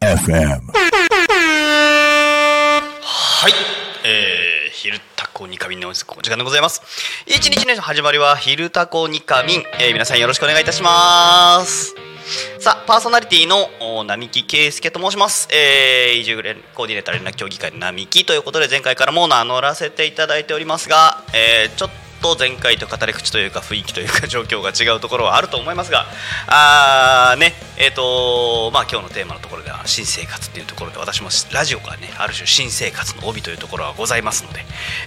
FM はい、えー、昼タコニカミンのお時間でございます。一日の始まりは昼タコニカミン、えー、皆さんよろしくお願いいたします。さあパーソナリティの並木圭介と申します、えー、移住コーディネーター連絡協議会の並木ということで前回からも名乗らせていただいておりますが、えー、ちょっと前回と語り口というか雰囲気というか状況が違うところはあると思いますがあーねえっ、とまあ今日のテーマのところでは新生活っていうところで私もラジオがねある種新生活の帯というところはございますので、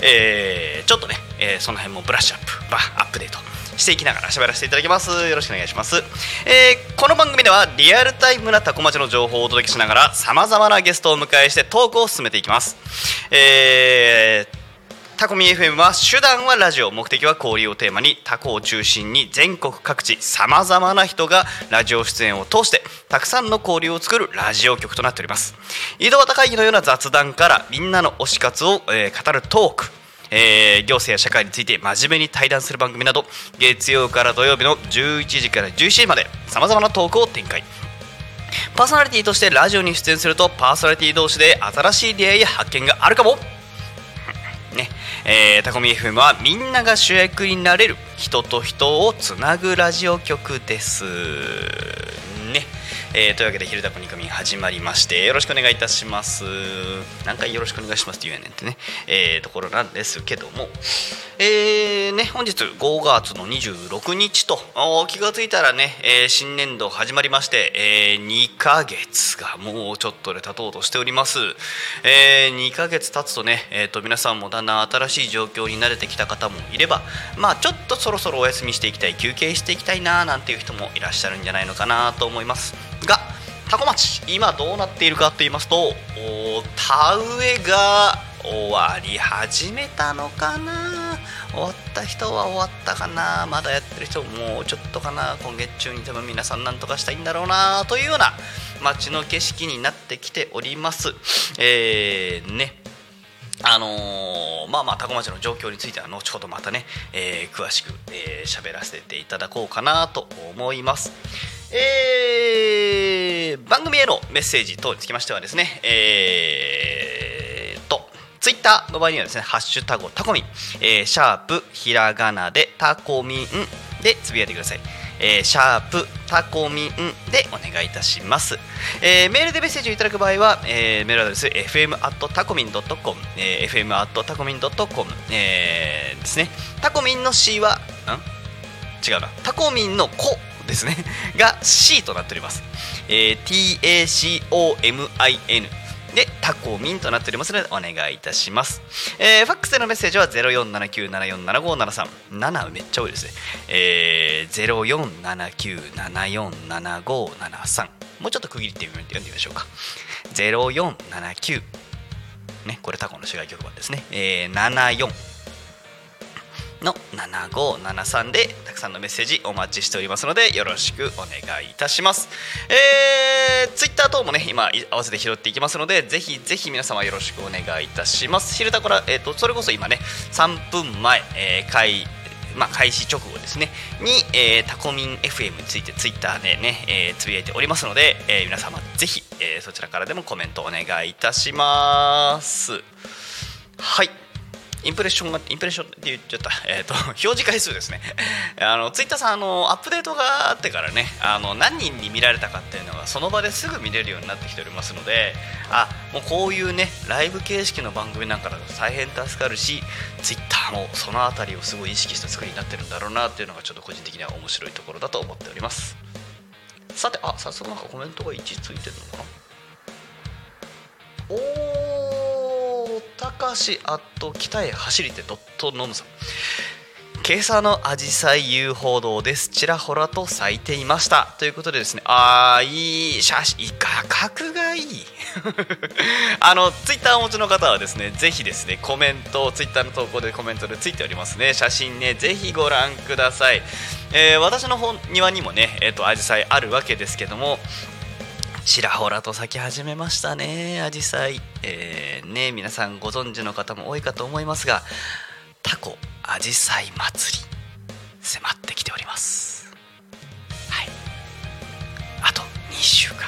えーちょっとね、えーその辺もブラッシュアップ、まあ、アップデートしていきながら喋らせていただきます。よろしくお願いします、えーこの番組ではリアルタイムなタコ町の情報をお届けしながらさまざまなゲストをお迎えしてトークを進めていきます。えータコミ FM は手段はラジオ目的は交流をテーマにタコを中心に全国各地さまざまな人がラジオ出演を通してたくさんの交流を作るラジオ局となっております。井戸端会議のような雑談からみんなの推し活を、えー語るトーク。えー行政や社会について真面目に対談する番組など月曜から土曜日の11時から11時までさまざまなトークを展開。パーソナリティとしてラジオに出演するとパーソナリティ同士で新しい出会いや発見があるかも。ね。えータコミ FM はみんなが主役になれる人と人をつなぐラジオ局です。ね。えーというわけで「昼タコニカミン」始まりましてよろしくお願いいたします。何回よろしくお願いしますって言うやねんってね、えーところなんですけども。えーね本日5月の26日と。気がついたらね、えー新年度始まりまして、え2ヶ月がもうちょっとで経とうとしております、え2ヶ月経つとね、えー、と皆さんもだんだん新しい状況に慣れてきた方もいればまあちょっとそろそろお休みしていきたい休憩していきたいななんていう人もいらっしゃるんじゃないのかなと思います。がタコ町今どうなっているかと言いますと田植えが終わり始めたのかな。終わった人は終わったかな。まだやってる人もうちょっとかな。今月中に多分皆さんなんとかしたいんだろうなというような街の景色になってきております。えー、ね。あのーまあまあ多古町の状況については後ほどまたね、えー詳しく喋、えーらせていただこうかなと思います。えー番組へのメッセージ等につきましてはですね、えーとツイッターの場合にはですね、ハッシュタグタコミン、えーシャープひらがなでタコミンでつぶやいてください。えーシャープタコミンでお願いいたします、えーメールでメッセージをいただく場合は、えーメールアドレス fm at タコミン .com、えー fm at タコミン .com、えーですね。タコミンの C はん？違うな。タコミンの「コ」ですね。が C となっております、えー TACOMIN でタコミンとなっておりますのでお願いいたします、えーファックスでのメッセージは0479747573 7めっちゃ多いですね、えー、0479747573もうちょっと区切って読んでみましょうか。0479ねこれタコの市外局番ですね、えー、74の7573でたくさんのメッセージお待ちしておりますのでよろしくお願いいたします。えー、ツイッター等もね今合わせて拾っていきますのでぜひぜひ皆様よろしくお願いいたします。昼タコラ、えー、とそれこそ今ね3分前、えー開まあ、開始直後ですねに、えータコミン FM についてツイッターでね、えーつぶやいておりますので、えー皆様ぜひ、えーそちらからでもコメントお願いいたします。はいインプレッションがインプレッションって言っちゃった、えー、と表示回数ですね。あのツイッターさんあのアップデートがあってからねあの何人に見られたかっていうのがその場ですぐ見れるようになってきておりますのであもうこういうねライブ形式の番組なんかだと大変助かるしツイッターもその辺りをすごい意識した作りになってるんだろうなっていうのがちょっと個人的には面白いところだと思っております。さてあ早速なんかコメントが1ついてるのかな？おーたかしあと北へ走りてドットノムさん。今朝のアジサイ遊歩道です。ちらほらと咲いていました。ということでですね。あーいい。写真画角がいい。あのツイッターお持ちの方はですねぜひですねコメントツイッターの投稿でコメントでついておりますね。写真ねぜひご覧ください、えー私の庭にもねえっ、とアジサイあるわけですけどもちらと咲き始めましたねアジサイ、えーね皆さんご存知の方も多いかと思いますがタコあじさい祭り迫ってきております。はい。あと2週間。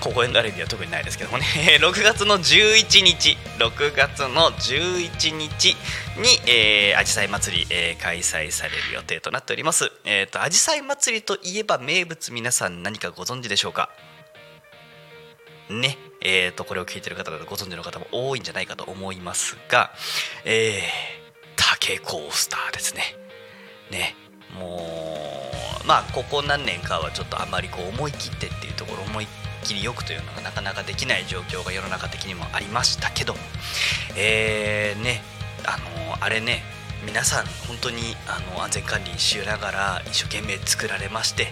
ここへのレビは特にないですけどもね。6月の11日。6月の11日。に、えー、アジサイ祭り、えー、開催される予定となっております。えっ、ー、とアジサイ祭りといえば名物皆さん何かご存知でしょうか？ね。えーとこれを聞いてる方々ご存知の方も多いんじゃないかと思いますがえー、竹コースターですね。ね。もうまあここ何年かはちょっとあまりこう思い切ってっていうところ思いきりよくというのがなかなかできない状況が世の中的にもありましたけどもえー、ね。あのあれね皆さん本当にあの安全管理しながら一生懸命作られまして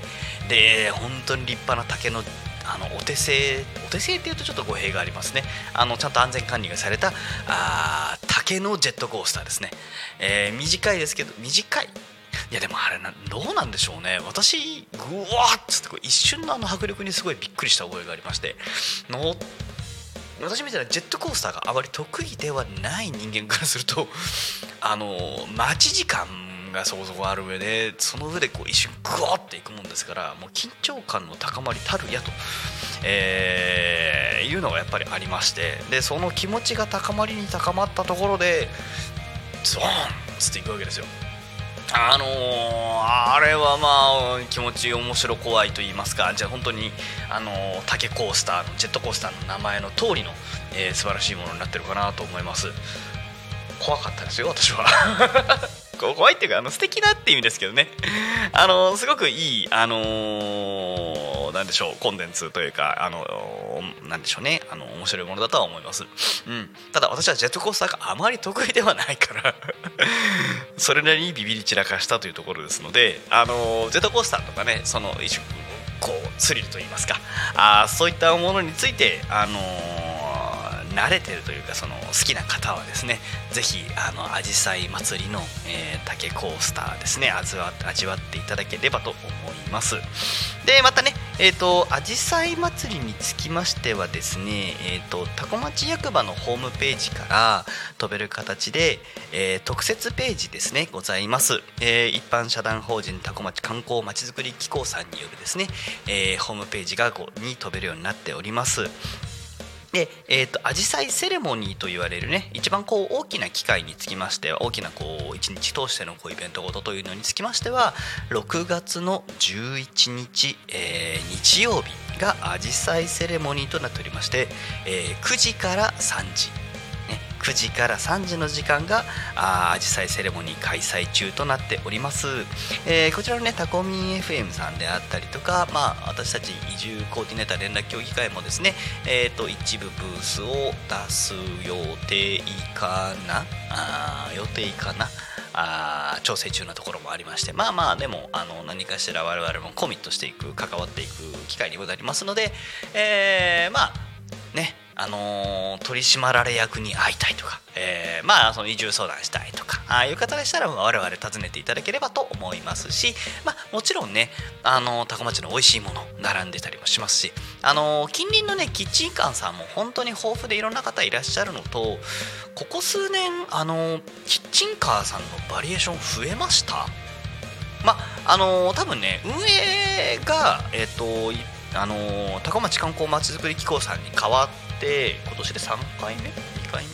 で本当に立派な竹のあのお手製お手製っていうとちょっと語弊がありますね。あのちゃんと安全管理がされたあ竹のジェットコースターですね、えー、短いですけど短い。いやでもあれなどうなんでしょうね。私ぐわっつって一瞬のあの迫力にすごいびっくりした覚えがありましての私みたいなジェットコースターがあまり得意ではない人間からすると あの待ち時間がそこそこある上でその上でこう一瞬グワっていくもんですからもう緊張感の高まりたるやと、えー、いうのがやっぱりありましてでその気持ちが高まりに高まったところでゾーンつっていくわけですよ。あのー、あれはまあ気持ち面白怖いと言いますかじゃあ本当にあのー、竹コースターのジェットコースターの名前の通りの、えー、素晴らしいものになってるかなと思います。怖かったですよ私は。怖いっていうかあの素敵なって意味ですけどね。あのすごくいいあのー、なんでしょうコンテンツというかあのー、なんでしょうねあの面白いものだとは思います、うん、ただ私はジェットコースターがあまり得意ではないから それなりにビビり散らかしたというところですのであの、ジェットコースターとかねその一種こうスリルといいますかあそういったものについてあの慣れてるというかその好きな方はですねぜひあのアジサイ祭りの、えー、竹コースターですね味わ味わっていただければと思います。ます。でまたねえっ、ー、とあじさい祭りにつきましてはですねえっ、ー、とタコ町役場のホームページから飛べる形で、えー、特設ページですねございます、え、一般社団法人タコ町観光まちづくり機構さんによるですね、え、ホームページがに飛べるようになっております。で、えーと、アジサイセレモニーと言われるね一番こう大きな機会につきましては大きなこう一日通してのこうイベントごとというのにつきましては6月の11日、えー、日曜日がアジサイセレモニーとなっておりまして、えー、9時から3時。9時から3時の時間があじさいセレモニー開催中となっております、えー、こちらのねタコミン FM さんであったりとか、まあ、私たち移住コーディネーター連絡協議会もですね、えーと、一部ブースを出す予定かな？あ予定かな？あ調整中なところもありましてまあまあでもあの何かしら我々もコミットしていく関わっていく機会にもなりますので、えー、まあねあのー、取り締まられ役に会いたいとか、えー、まあその移住相談したいとかああいう方でしたら我々訪ねていただければと思いますし、まあ、もちろんね、あのー、高町の美味しいもの並んでたりもしますし、あの近隣のねキッチンカーさんも本当に豊富でいろんな方いらっしゃるのとここ数年、あのキッチンカーさんのバリエーション増えました？まああの多分ね運営がえっ、とあの高町観光まちづくり機構さんに変わって今年で3回目？2回目、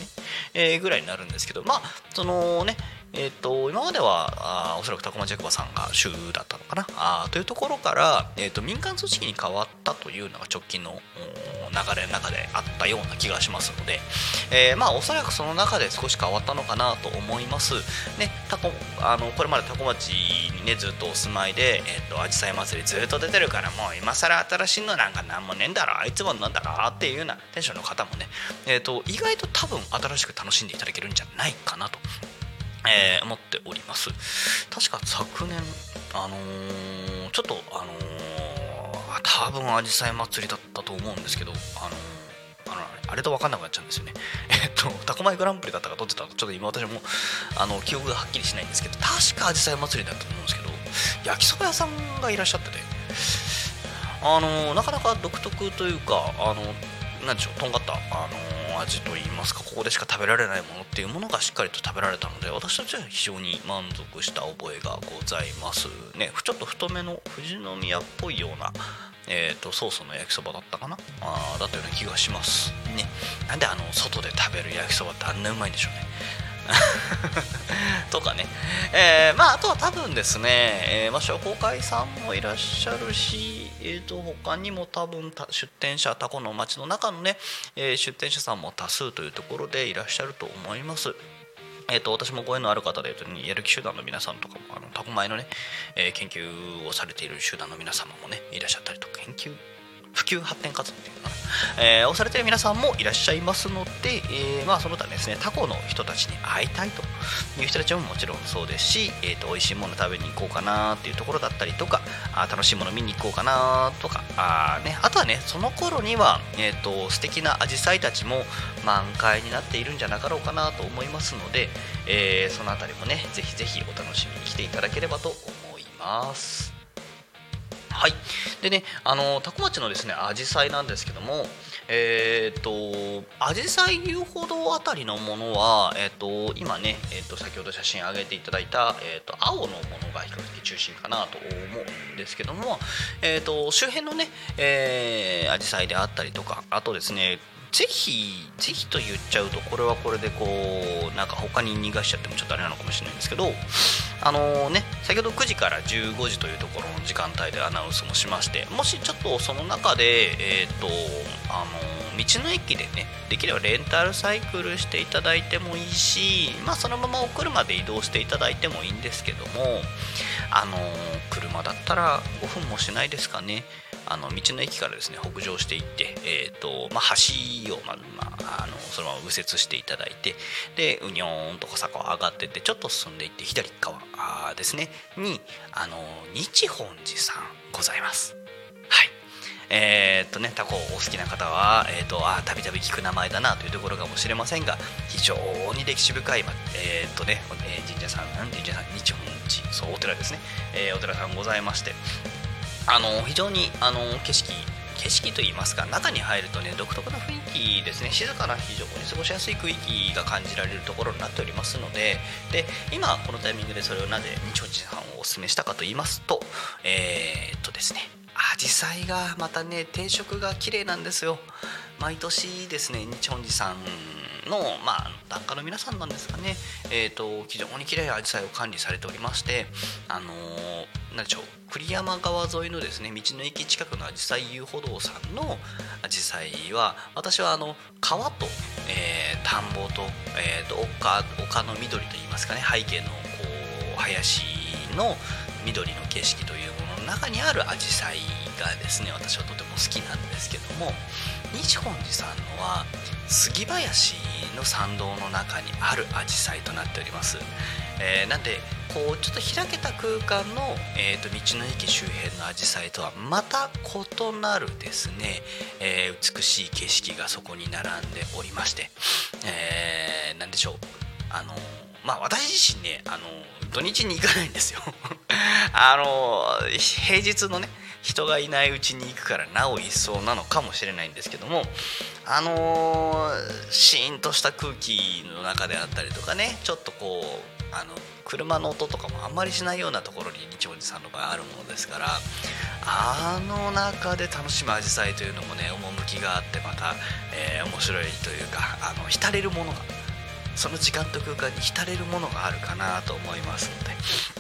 えー、ぐらいになるんですけどまあそのねえーと、今まではあおそらく高町役場さんが主だったのかなあというところから、えーと、民間組織に変わったというのが直近の流れの中であったような気がしますので、えー、まあおそらくその中で少し変わったのかなと思います。ね、タコあのこれまでタコ町にねずっとお住まいで、えーと、アジサイ祭りずっと出てるからもう今更新しいのなんかなんもねえんだろあいつもなんだろっていうようなテンションの方もね、えーと意外と多分新しく楽しんでいただけるんじゃないかなとえー、思っております確か昨年あのー、ちょっとあのー、多分あじさい祭りだったと思うんですけどあのあれと分かんなくなっちゃうんですよね。えっと、タコマイグランプリだったか取ってたちょっと今私もあの記憶がはっきりしないんですけど、確かあじさい祭りだったと思うんですけど、焼きそば屋さんがいらっしゃってて、あのなかなか独特というか、あのなんでしょう、とんがった、あのの味といいますかここでしか食べられないものっていうものがしっかりと食べられたので私たちは非常に満足した覚えがございます。ねちょっと太めの富士宮っぽいようなえーと、ソースの焼きそばだったかな？あだったような気がします。ね。なんであの外で食べる焼きそばってあんなうまいんでしょうね。とかね、えー、まあ、あとは多分ですね、えー、まあ、商工会さんもいらっしゃるし、えーと、他にも多分出店者タコの町の中のね、えー、出店者さんも多数というところでいらっしゃると思います。えーと、私もご縁のある方でいうと、ね、やる気集団の皆さんとかもあのタコ米のね、えー、研究をされている集団の皆様もねいらっしゃったりとか研究普及発展活動っていうのかな、えー、をされている皆さんもいらっしゃいますので、えー、まあ、その他ですね他校の人たちに会いたいという人たちももちろんそうですし、えーと、美味しいもの食べに行こうかなっていうところだったりとかあ楽しいもの見に行こうかなとかあ,、ね、あとはねその頃には、えーと、素敵なアジサイたちも満開になっているんじゃなかろうかなと思いますので、えー、その辺りもねぜひぜひお楽しみに来ていただければと思います。はい。でねあの多古町のですねアジサイなんですけどもえっ、ー、とアジサイ遊歩道あたりのものは、えーと、今ね、えーと、先ほど写真上げていただいた、えーと、青のものが比較的中心かなと思うんですけども、えー、と周辺のね、えー、アジサイであったりとかあとですねぜひぜひと言っちゃうとこれはこれでこうなんか他に逃がしちゃってもちょっとあれなのかもしれないんですけどあのね先ほど9時から15時というところの時間帯でアナウンスもしましてもしちょっとその中でえっ、ー、とあの道の駅でねできればレンタルサイクルしていただいてもいいしまあそのままお車で移動していただいてもいいんですけどもあの車だったら5分もしないですかね。あの道の駅からですね北上していって、えーとまあ、橋を、ままあ、あのそのまま右折していただいてでうにょーんと坂を上がっていってちょっと進んでいって左側ですねにあの日本寺さんございます。はいえー、っとね、タコお好きな方は、えー、っと、あたびたび聞く名前だなというところかもしれませんが、非常に歴史深い、えー、っとね、え神社さん、神社さん、日本寺、そう、お寺ですね、えお寺さんございまして、あの非常にあの景色景色といいますか中に入るとね独特な雰囲気ですね。静かな非常に過ごしやすい区域が感じられるところになっておりますのでで今このタイミングでそれをなぜ日本人さんをお勧めしたかと言いますとえー、っとですね。アジサイがまたね定食が綺麗なんですよ。毎年ですね日本寺さんの、まあ、檀家の皆さんなんですかね、えーと、非常に綺麗なアジサイを管理されておりまして、あのー、なんでしょう栗山川沿いのですね道の駅近くのアジサイ遊歩道さんのアジサイは私はあの川と、えー、田んぼと,、えーと、丘丘の緑といいますかね背景のこう林の緑の景色というものの中にあるアジサイがですね私はとても好きなんですけども。日本寺さんのは杉林の参道の中にあるアジサイとなっております、えー、なんでこうちょっと開けた空間の、えーと、道の駅周辺のアジサイとはまた異なるですね、えー、美しい景色がそこに並んでおりまして、えー、何でしょう。あのまあ私自身ねあの土日に行かないんですよ。あの平日のね人がいないうちに行くからなお一層なのかもしれないんですけどもあのー、シーンとした空気の中であったりとかねちょっとこうあの車の音とかもあんまりしないようなところに日本寺さんの場合あるものですからあの中で楽しむアジサイというのもね趣があってまた、えー、面白いというかあの浸れるものがその時間と空間に浸れるものがあるかなと思いますので。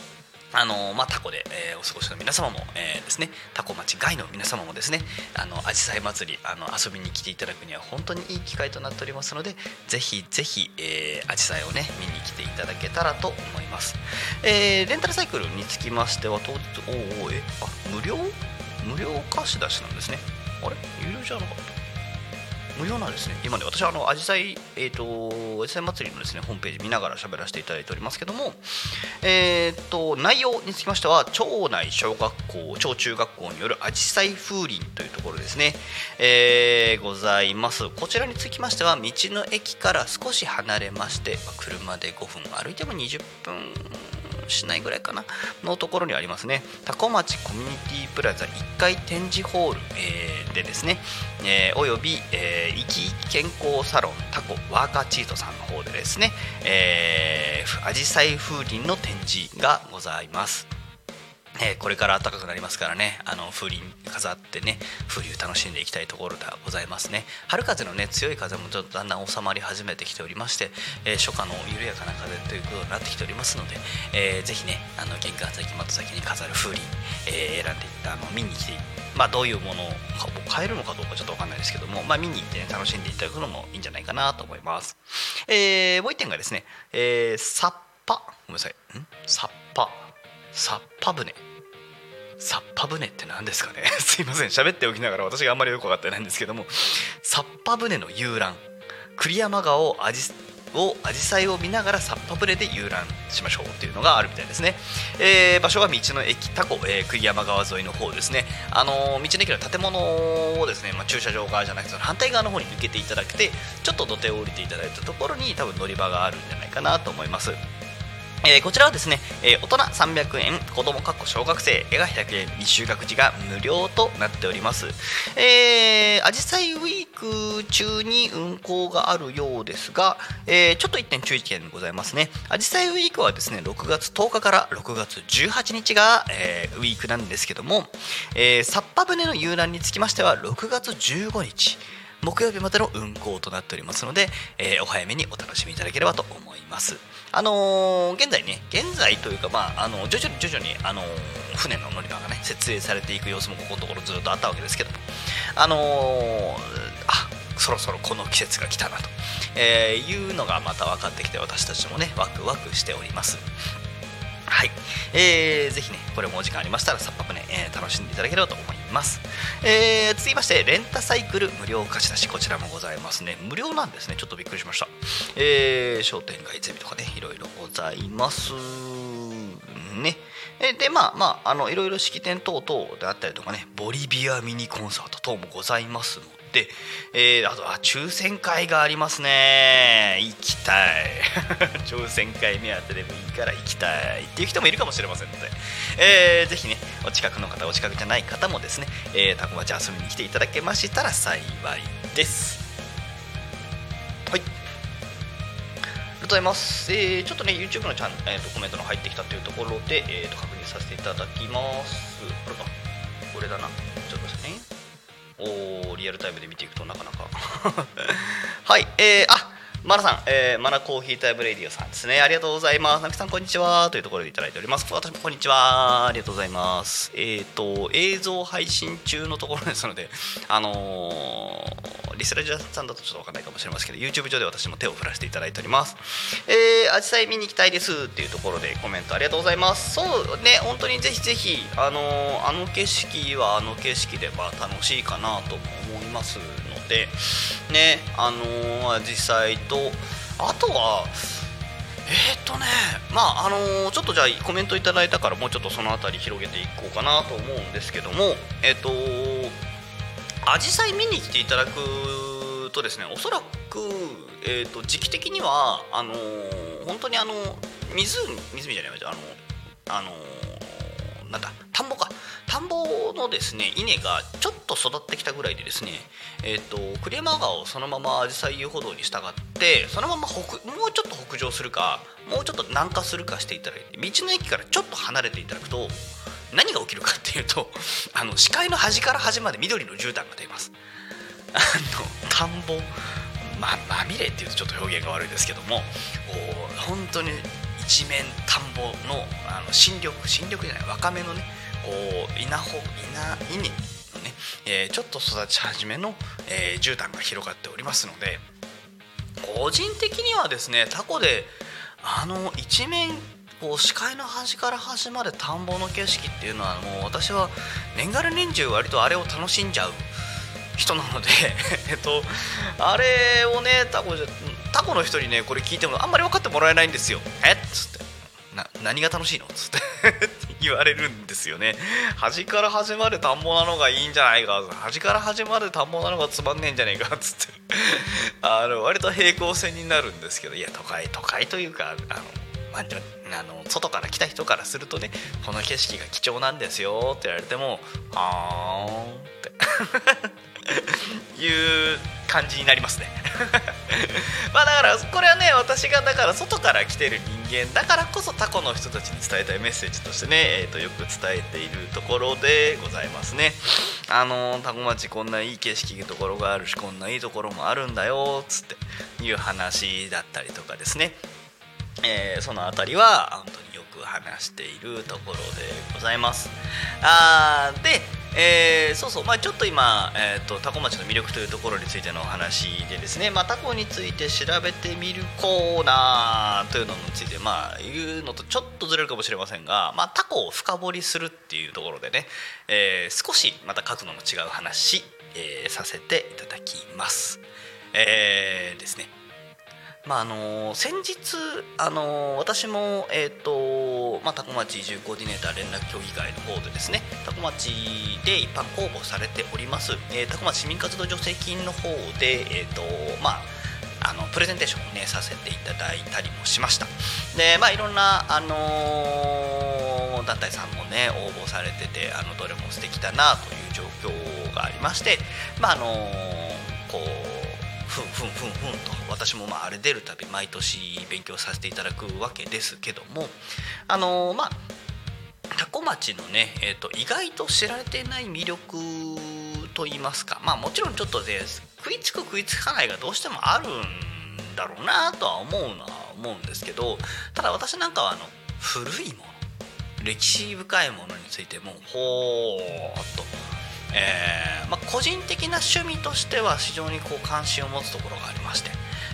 あのまあ、タコで、えー、お過ごしの皆様も、えー、ですねタコ町外の皆様もですねあのアジサイ祭りあの遊びに来ていただくには本当にいい機会となっておりますのでぜひぜひ、えー、アジサイをね見に来ていただけたらと思います、えー、レンタルサイクルにつきましては当日おおえあ無料？無料貸し出しなんですね。あれ？有料じゃなかった？無料なんですね今ね私はあのアジサイえっ、ー、とアジサイ祭りのですねホームページ見ながら喋らせていただいておりますけどもえっ、ー、と内容につきましては町内小学校小中学校によるアジサイ風鈴というところですね、えー、ございます。こちらにつきましては道の駅から少し離れまして車で5分歩いても20分しないぐらいかな。のところにありますね。タコ町コミュニティプラザ1階展示ホール、えーでですね、えーおよび、えー、生き生き健康サロンタコワーカーチートさんの方でですね、えー、アジサイ風鈴の展示がございます。えこれから暖かくなりますからねあの風鈴飾ってね風流楽しんでいきたいところではございますね。春風のね強い風もちょっとだんだん収まり始めてきておりまして、えー初夏の緩やかな風ということになってきておりますので、えーぜひねあの玄関先窓先に飾る風鈴、えー選んでいってあの見に来てまあどういうものを買えるのかどうかちょっとわかんないですけども、まあ、見に行って、ね、楽しんでいただくのもいいんじゃないかなと思います、えーもう一点がですね、えー、サッパ。ごめんなさい。ん？サッパ。サッパ船サッパ船って何ですかね。すいません。喋っておきながら私があんまりよく分かってないんですけども。サッパ船の遊覧。栗山川をアジをアジサイを見ながらサッパ船で遊覧しましょう。っていうのがあるみたいですね、えー場所は道の駅タコ、えー栗山川沿いの方ですね。あのー道の駅の建物をですね、まあ、駐車場側じゃなくて反対側の方に抜けていただけてちょっと土手を降りていただいたところに多分乗り場があるんじゃないかなと思います。えーこちらはですね、えー大人300円子供かっこ小学生が100円未就学児が無料となっておりますえー、アジサイウィーク中に運行があるようですが、えーちょっと1点注意点ございますねアジサイウィークはですね6月10日から6月18日が、えーウィークなんですけども、えー、サッパ船の遊覧につきましては6月15日木曜日までの運行となっておりますので、えーお早めにお楽しみいただければと思います。あのー現在ね、現在というか、まあ、あの徐々に徐々に、あのー船の乗り場がね、設営されていく様子もここのところずっとあったわけですけども、あのーあそろそろこの季節が来たなと、えいうのがまた分かってきて、私たちもね、ワクワクしております。はい、えーぜひね、これもお時間ありましたら、サッパ船、えー楽しんでいただければと思います。えー続きまして、レンタサイクル無料貸し出し、こちらもございますね。無料なんですね、ちょっとびっくりしました。えー商店街ゼミとかね、いろいろございます。ね。で、まあまあ、あの、いろいろ式典等々であったりとかね、ボリビアミニコンサート等もございますので、えーあとは抽選会がありますね。行きたい。抽選会目当てでもいいから行きたいっていう人もいるかもしれませんので、えーぜひね、お近くの方、お近くじゃない方もですね、えー、タコ町遊びに来ていただけましたら幸いです。はい。ありがとうございます。えーちょっとね、YouTube のチャン、えー、とコメントの入ってきたというところで、えー、と確認させていただきます。これか。これだな。ちょっとですね。リアルタイムで見ていくとなかなか。はいえー、あマナさん、えー、マナコーヒータイムレディオさんですね。ありがとうございます。ナミさんこんにちは。というところでいただいております。私もこんにちは。ありがとうございます。えっ、と映像配信中のところですのであのーリスラジャーさんだとちょっとわかんないかもしれませんけど YouTube 上で私も手を振らせていただいております。えー、アジサイ見に行きたいですっていうところでコメントありがとうございます。そうね本当にぜひぜひあのーあの景色はあの景色でまあ楽しいかなとも思いますのでねあのーアジサイとあとはえー、っとねまああのーちょっとじゃあコメントいただいたからもうちょっとその辺り広げていこうかなと思うんですけどもえーっとアジサイ見に来ていただくとですねおそらく、えー、と時期的にはあのー本当にあの湖湖じゃないあのあのなんだ田んぼのですね稲がちょっと育ってきたぐらいでですねえっ、と栗山川をそのままアジサイ遊歩道に従ってそのまま北もうちょっと北上するかもうちょっと南下するかしていただいて道の駅からちょっと離れていただくと何が起きるかっていうと あの視界の端から端まで緑の絨毯が出ます。あの田んぼままみれっていうとちょっと表現が悪いですけども本当に一面田んぼのあの新緑新緑じゃない若芽のねこう稲穂稲稲のね、えーちょっと育ち始めの、えー絨毯が広がっておりますので個人的にはですねタコであの一面こう視界の端から端まで田んぼの景色っていうのはもう私は年がら年中割とあれを楽しんじゃう人なので えっとあれをねタコじゃタコの人にねこれ聞いてもあんまり分かってもらえないんですよ。えっつって。な何が楽しいの？つって。言われるんですよね。端から始まる田んぼなのがいいんじゃないか端から始まる田んぼなのがつまんねえんじゃねえかっつって。あの割と平行線になるんですけど。いや都会都会というかあのまあ、あの外から来た人からするとねこの景色が貴重なんですよって言われてもはーんって。いう感じになりますね。まあだからこれはね私がだから外から来てる人間だからこそタコの人たちに伝えたいメッセージとしてね、えー、とよく伝えているところでございますね。あのタコ町こんないい景色のところがあるしこんないいところもあるんだよつっていう話だったりとかですね。えー、その辺りは本当によく話しているところでございます。あーで、えー、そうそう、まあ、ちょっと今、えーと、タコ町の魅力というところについてのお話でですね、まあ、タコについて調べてみるコーナーというのについて、まあ、言うのとちょっとずれるかもしれませんが、まあ、タコを深掘りするっていうところでね、えー、少しまた角度の違う話、えー、させていただきます。えー、ですね。まああの先日、あの私も、えーとまあ、タコ町移住コーディネーター連絡協議会の方でですねタコ町で一般公募されております、えー、タコ町市民活動助成金の方で、えーとまあ、あのプレゼンテーションを、ね、させていただいたりもしました。で、まあ、いろんな、あの団体さんもね応募されててあのどれも素敵だなという状況がありまして、まああのこうふんふんふんふんと。私もまああれ出るたび毎年勉強させていただくわけですけども。あのー、まあ多古町のね、えーと、意外と知られてない魅力といいますか。まあもちろんちょっとで食いつく食いつかないがどうしてもあるんだろうなとは思うのは思うんですけどただ私なんかはあの古いもの歴史深いものについてもほーっとえーまあ、個人的な趣味としては非常にこう関心を持つところがありまして、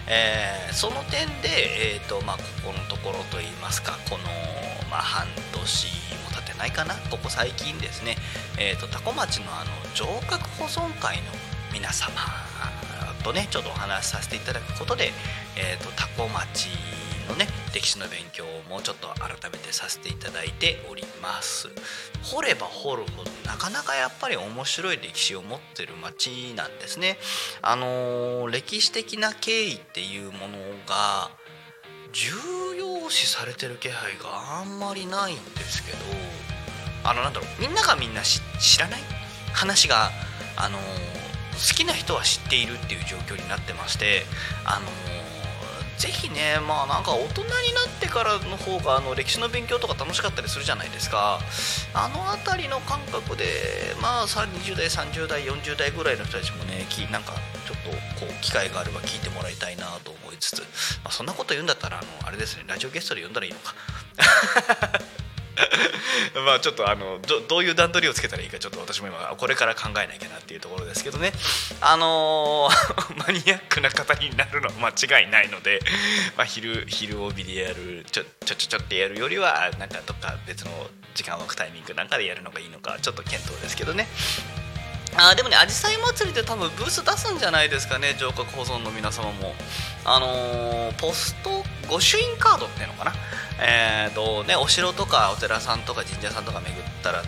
えー、その点で、えーとまあ、ここのところといいますかこの、まあ、半年も経ってないかなここ最近ですね、えーと、多古町のあの城郭保存会の皆様とねちょっとお話しさせていただくことで、えーと、多古町のね歴史の勉強をもうちょっと改めてさせていただいております。掘れば掘るほどなかなかやっぱり面白い歴史を持ってる町なんですね。あのー、歴史的な経緯っていうものが重要視されてる気配があんまりないんですけどあのなんだろうみんながみんな知らない？話があのー、好きな人は知っているっていう状況になってましてあのーぜひねまあなんか大人になってからの方があの歴史の勉強とか楽しかったりするじゃないですか。あの辺りの感覚でまあ20代30代40代ぐらいの人たちもねなんかちょっとこう機会があれば聞いてもらいたいなと思いつつ、まあ、そんなこと言うんだったらあのあれですねラジオゲストで呼んだらいいのか。まあちょっとあのどういう段取りをつけたらいいかちょっと私も今これから考えなきゃなっていうところですけどね。あのー、マニアックな方になるのは間違いないので、まあ、昼昼帯でやるちょちょちょちょってやるよりはなんかどっか別の時間を置くタイミングなんかでやるのがいいのかちょっと検討ですけどね。あでもね、あじさい祭りで多分ブース出すんじゃないですかね、城郭保存の皆様も。あのー、ポスト御朱印カードっていうのかな。えーとね、お城とかお寺さんとか神社さんとか巡ったら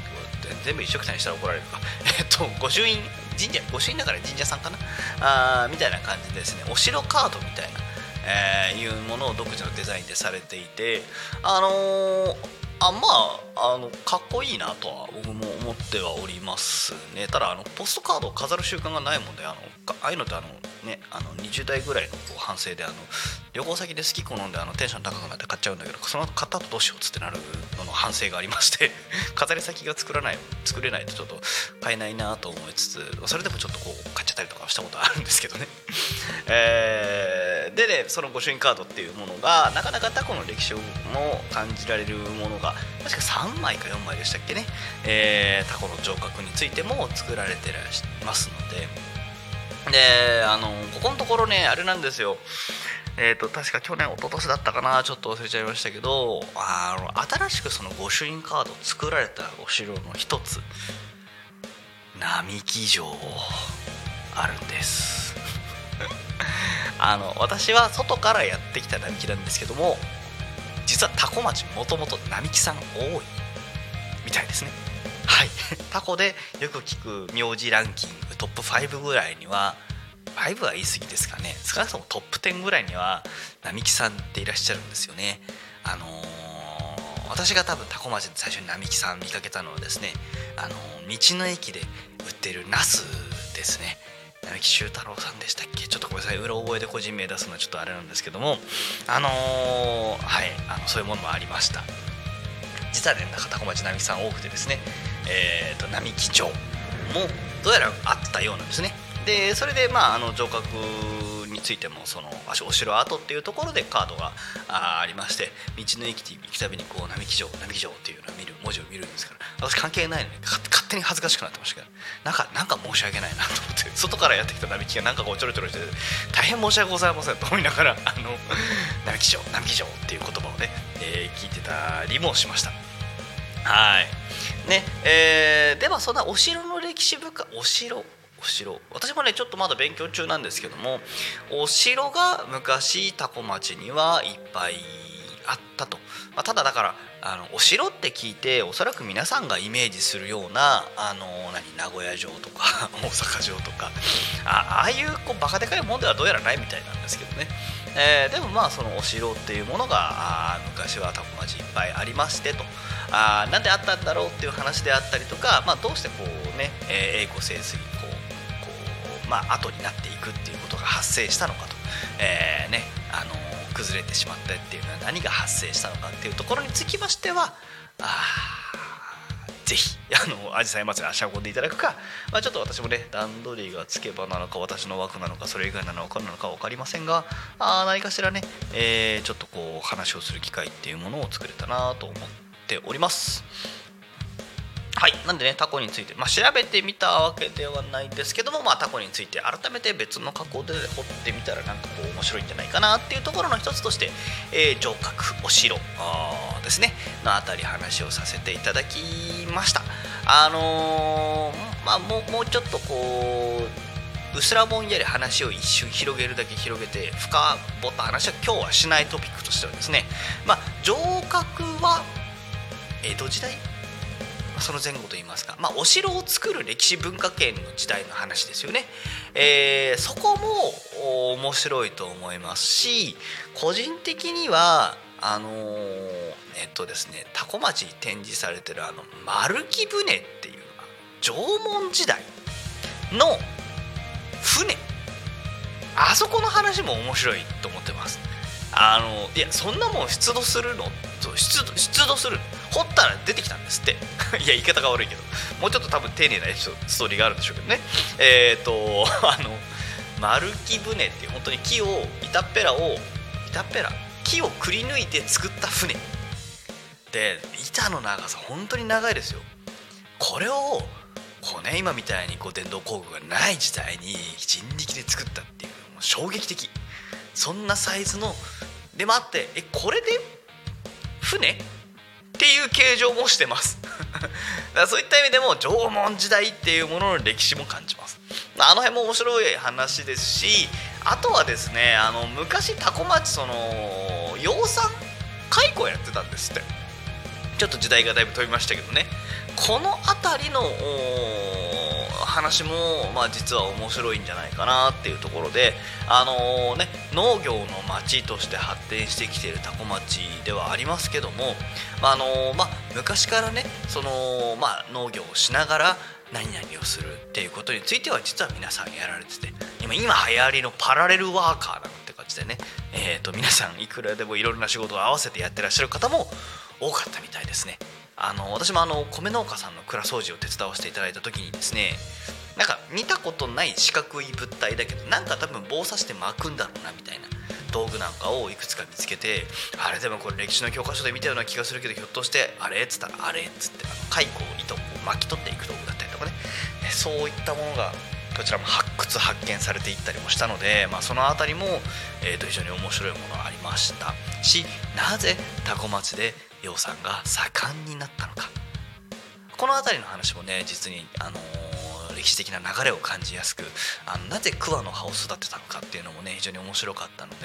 全部一緒くたにしたら怒られるか えっと御朱印神社御朱印だから神社さんかなあみたいな感じですねお城カードみたいな、えー、いうものを独自のデザインでされていてあのー、あまああのかっこいいなとは僕も思ってはおりますね。ただあのポストカードを飾る習慣がないもんであのああいうのってあのねあの20代ぐらいの反省であの旅行先で好き好んであのテンション高くなって買っちゃうんだけどその後買った後どうしようっつってなるのの反省がありまして 飾り先が作らない作れないとちょっと買えないなと思いつつそれでもちょっとこう買っちゃったりとかしたことあるんですけどね。えー、でねその御朱印カードっていうものがなかなかタコの歴史も感じられるものが確か3枚か4枚でしたっけね、えー、タコの城郭についても作られてらしますので。であのここのところねあれなんですよ。えーと、確か去年一昨年だったかな。ちょっと忘れちゃいましたけどあの新しくその御朱印カード作られたお城の一つ。並木城あるんです。あの私は外からやってきた並木なんですけども実はタコ町もともと並木さん多い。みたいですね。はい。タコでよく聞く名字ランキングトップ5ぐらいには5は言い過ぎですかね。少なくともトップ10ぐらいには並木さんっていらっしゃるんですよね。あの私が多分多古町で最初に並木さん見かけたのはですねあの道の駅で売ってるナスですね。並木修太郎さんでしたっけ？ちょっとごめんなさい。うろ覚えで個人名出すのはちょっとあれなんですけども。あのーはい。あのそういうものもありました。実はね中田小町並木さん多くてですねえー、と並木町もどうやらあったようなんですね。でそれでまああの城郭についてもそのあお城跡っていうところでカードがあありまして道の駅に行くたびにこう並木城並木城っていうのを見る文字を見るんですから私関係ないのに勝手に恥ずかしくなってましたけどなんかなんか申し訳ないなと思って外からやってきた並木がなんかこうちょろちょろしてて大変申し訳ございませんと思いながらあの並木城並木城っていう言葉をね、えー聞いてたりもしました。はい。ねえーではそんなお城の歴史深お城？お城。私もねちょっとまだ勉強中なんですけどもお城が昔多古町にはいっぱいあったと、まあ、ただだからあのお城って聞いておそらく皆さんがイメージするようなあの何名古屋城とか 大阪城とかああいうこうバカでかいもんではどうやらないみたいなんですけどね、えーでもまあそのお城っていうものが昔は多古町いっぱいありましてと。あなんであったんだろうっていう話であったりとか、まあ、どうしてこうね、えー栄枯盛衰こうこうまあ後になっていくっていうことが発生したのかと、えーねあの崩れてしまったっていうのは何が発生したのかっていうところにつきましてはあぜひあのアジサイ祭り足を運んでいただくか、まあ、ちょっと私もね段取りがつけばなのか私の枠なのかそれ以外なのかなのか分かりませんがあ何かしらね、えーちょっとこう話をする機会っていうものを作れたなと思ってっております。はい、なんでねタコについて、まあ、調べてみたわけではないですけども、まあ、タコについて改めて別の加工で掘ってみたらなんかこう面白いんじゃないかなっていうところの一つとして、えー城郭お城あですねのあたり話をさせていただきましたあのーまあもうもうちょっとこううすらぼんやり話を一瞬広げるだけ広げて深掘った話は今日はしないトピックとしてはですねまあ城郭は江戸時代？その前後といいますか、まあ、お城を作る歴史文化圏の時代の話ですよね、えーそこも面白いと思いますし個人的にはあのーえっとですね多古町に展示されてるあの丸木舟っていう縄文時代の船。あそこの話も面白いと思ってます。あのいやそんなもん出土するの？そう出土出土する。掘ったら出てきたんですって。いや言い方が悪いけど。もうちょっと多分丁寧なストーリーがあるんでしょうけどね。えっ、と あの丸木舟っていう本当に木を板っぺらを板っぺら木をくり抜いて作った船。で板の長さ本当に長いですよ。これをこうね今みたいにこう電動工具がない時代に人力で作ったっていうのも衝撃的。そんなサイズのでもあってえこれで船？っていう形状もしてます。だからそういった意味でも縄文時代っていうものの歴史も感じます。あの辺も面白い話ですしあとはですねあの昔多古町その養蚕蚕やってたんですって。ちょっと時代がだいぶ飛びましたけどね。この辺りの話も、まあ、実は面白いんじゃないかなっていうところで、あのね、農業の町として発展してきている多古町ではありますけども、ああのまあ、昔からねその、まあ、農業をしながら何々をするっていうことについては実は皆さんやられてて今今流行りのパラレルワーカーなんて感じでね、えー、と皆さんいくらでもいろいろな仕事を合わせてやってらっしゃる方も多かったみたいですね。あの私もあの米農家さんの蔵掃除を手伝わせていただいた時にですねなんか見たことない四角い物体だけどなんか多分棒刺して巻くんだろうなみたいな道具なんかをいくつか見つけてあれでもこれ歴史の教科書で見たような気がするけどひょっとしてあれっつったらあれっつってあの蚕を糸を巻き取っていく道具だったりとかね。そういったものがこちらも発掘発見されていったりもしたので、まあ、その辺りも、えー、と非常に面白いものがありました。しなぜ多古町で養蚕が盛んになったのか。この辺りの話もね実に、あのー歴史的な流れを感じやすくあのなぜ桑の葉を育てたのかっていうのもね非常に面白かったので、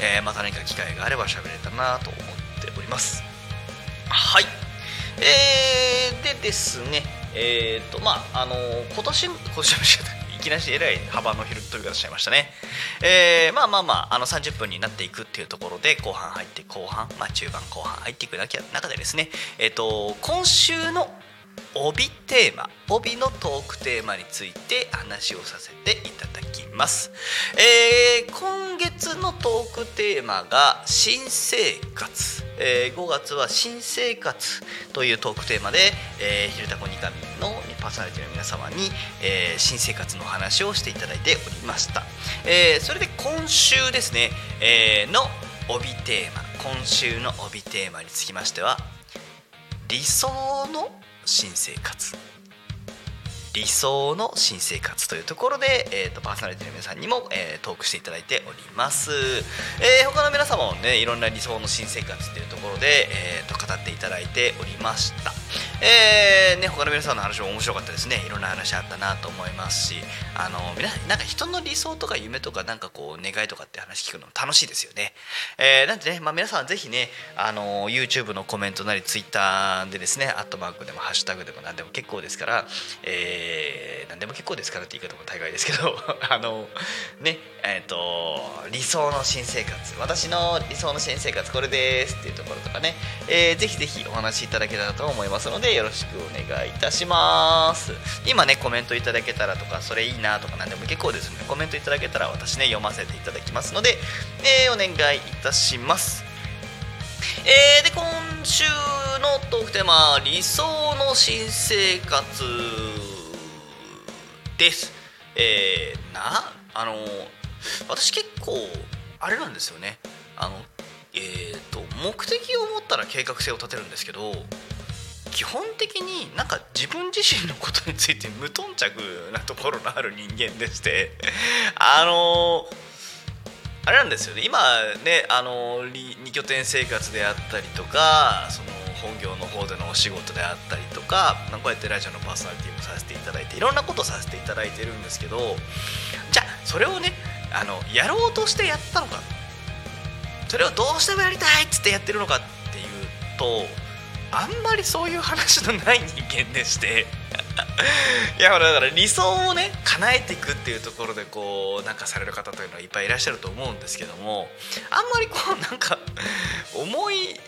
えーまた何か機会があれば喋れたなと思っております。はい。えー、でですねえっ、とまああの今年今年もきなしえらい幅の広い飛び方しちゃいましたね、えーまあまあまああの30分になっていくっていうところで後半入って後半、まあ、中盤後半入っていく中でですね、えー、と今週の帯テーマ帯のトークテーマについて話をさせていただきます、えー今月のトークテーマが新生活、えー5月は新生活というトークテーマで、えー、ひるたこにかみのパーソナリティの皆様に、えー新生活の話をしていただいておりました、えそれで今週ですね、えの帯テーマ今週の帯テーマにつきましては理想の新生活。理想の新生活というところで、えー、とパーソナリティの皆さんにも、えートークしていただいております、えー他の皆様もねいろんな理想の新生活っていうところで、えーと語っていただいておりました。えーね、他の皆さんの話も面白かったですね。いろんな話あったなと思いますしあの皆なんか人の理想とか夢とかなんかこう願いとかって話聞くの楽しいですよね、えーなんでね、まあ、皆さんぜひねあの YouTube のコメントなり Twitter でですねアットマークでもハッシュタグでも何でも結構ですから、えー何でも結構ですからって言い方も大概ですけど あのねえっ、と理想の新生活。私の理想の新生活これですっていうところとかね、えーぜひぜひお話しいただけたらと思いますのでよろしくお願いいたします。今ねコメントいただけたらとかそれいいなとか何でも結構ですのでコメントいただけたら私ね読ませていただきますので、えーお願いいたします。えーで今週のトークテーマ「理想の新生活」です。えーなあの私結構あれなんですよね。あのえーと目的を持ったら計画性を立てるんですけど基本的になんか自分自身のことについて無頓着なところのある人間でしてあのあれなんですよね。今ねあのり二拠点生活であったりとかその本業の方でのお仕事であったりとかこうやってラジオのパーソナリティもさせていただいていろんなことさせていただいてるんですけどじゃあそれをねあのやろうとしてやったのかそれをどうしてもやりたいっつってやってるのかっていうとあんまりそういう話のない人間でして。いやほらだから理想をね叶えていくっていうところでこうなんかされる方というのはいっぱいいらっしゃると思うんですけども。あんまりこうなんか重い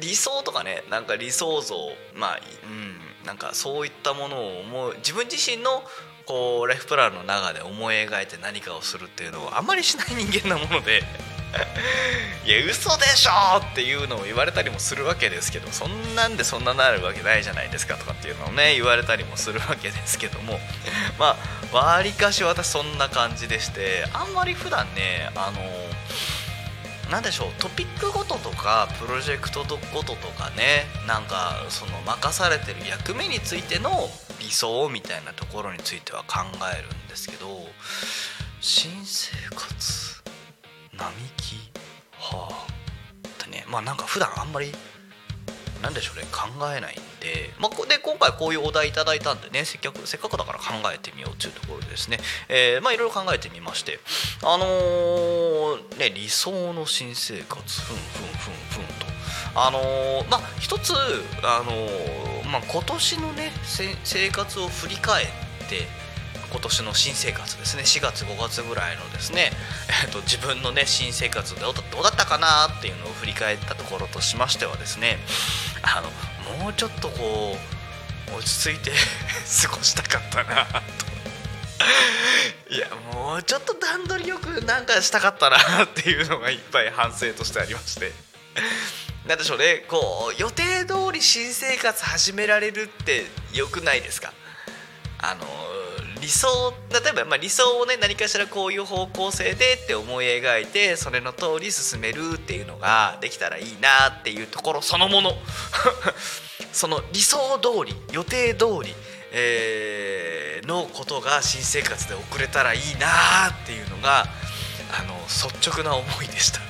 理想とかねなんか理想像まあうんなんかそういったものを思う自分自身のこうライフプランの中で思い描いて何かをするっていうのをあんまりしない人間なもので。いや嘘でしょっていうのを言われたりもするわけですけどそんなんでそんななるわけないじゃないですかとかっていうのをね言われたりもするわけですけども まあわりかし私そんな感じでしてあんまり普段ねあのなんでしょうトピックごととかプロジェクトごととかねなんかその任されてる役目についての理想みたいなところについては考えるんですけど新生活並木？はあ。ってねまあなんか普段あんまりなんでしょうね考えないんで,、まあ、で今回こういうお題いただいたんでねせっかくせっかくだから考えてみようというところでですね、えーまあいろいろ考えてみましてあのーね理想の新生活ふんふんふんふんと。あのーまあ一つあのーまあ今年のね生活を振り返って今年の新生活ですね。4月5月ぐらいのですね、えっと自分のね新生活どうだったかなっていうのを振り返ったところとしましてはですねあのもうちょっとこう落ち着いて 過ごしたかったなと。いやもうちょっと段取りよくなんかしたかったなっていうのがいっぱい反省としてありまして。なんでしょうね。こう予定通り新生活始められるってよくないですか？あの理想例えば、ま、理想をね何かしらこういう方向性でって思い描いてそれの通り進めるっていうのができたらいいなっていうところそのもの その理想通り予定通り、えーのことが新生活で送れたらいいなっていうのがあの率直な思いでした。